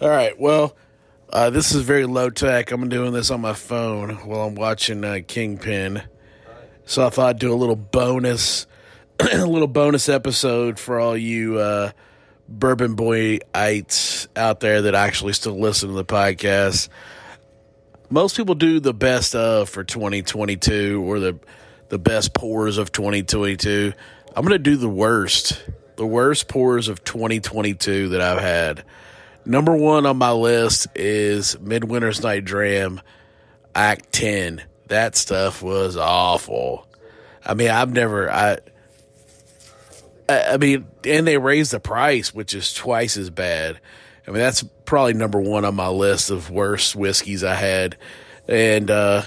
All right. Well, uh, this is very low tech. I'm doing this on my phone while I'm watching uh, Kingpin. So I thought I'd do a little bonus, a little bonus episode for all you uh, bourbon boyites out there that actually still listen to the podcast. Most people do the best of for 2022 or the the best pours of 2022. I'm going to do the worst, the worst pours of 2022 that I've had. Number one on my list is Midwinter's Night Dram Act 10. That stuff was awful. I mean, I've never, I, I mean, and they raised the price, which is twice as bad. I mean, that's probably number one on my list of worst whiskeys I had. And, uh,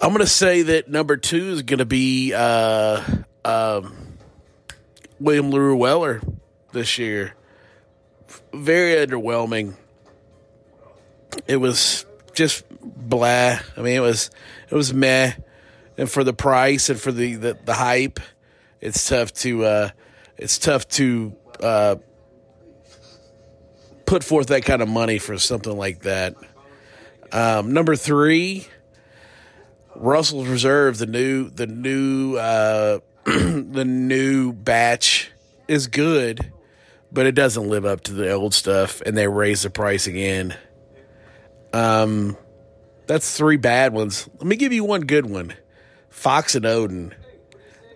I'm going to say that number two is going to be, uh, um, William LaRue Weller this year very underwhelming. It was just blah. I mean, it was it was meh, and for the price and for the the, the hype, it's tough to uh, it's tough to uh, put forth that kind of money for something like that. Um, number three, Russell's Reserve, the new the new uh, the new batch is good but it doesn't live up to the old stuff, and they raise the price again. Um, that's three bad ones. Let me give you one good one. Fox and Oden,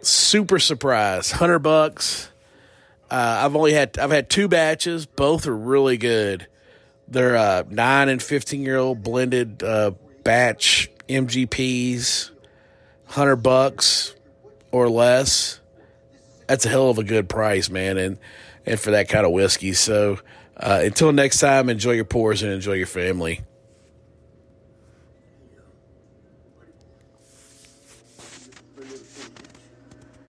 super surprise, hundred bucks. Uh, I've only had I've had two batches. Both are really good. They're uh, nine and fifteen year old blended uh, batch MGPs, hundred bucks or less. That's a hell of a good price, man. And and for that kind of whiskey. So uh, until next time, enjoy your pours and enjoy your family.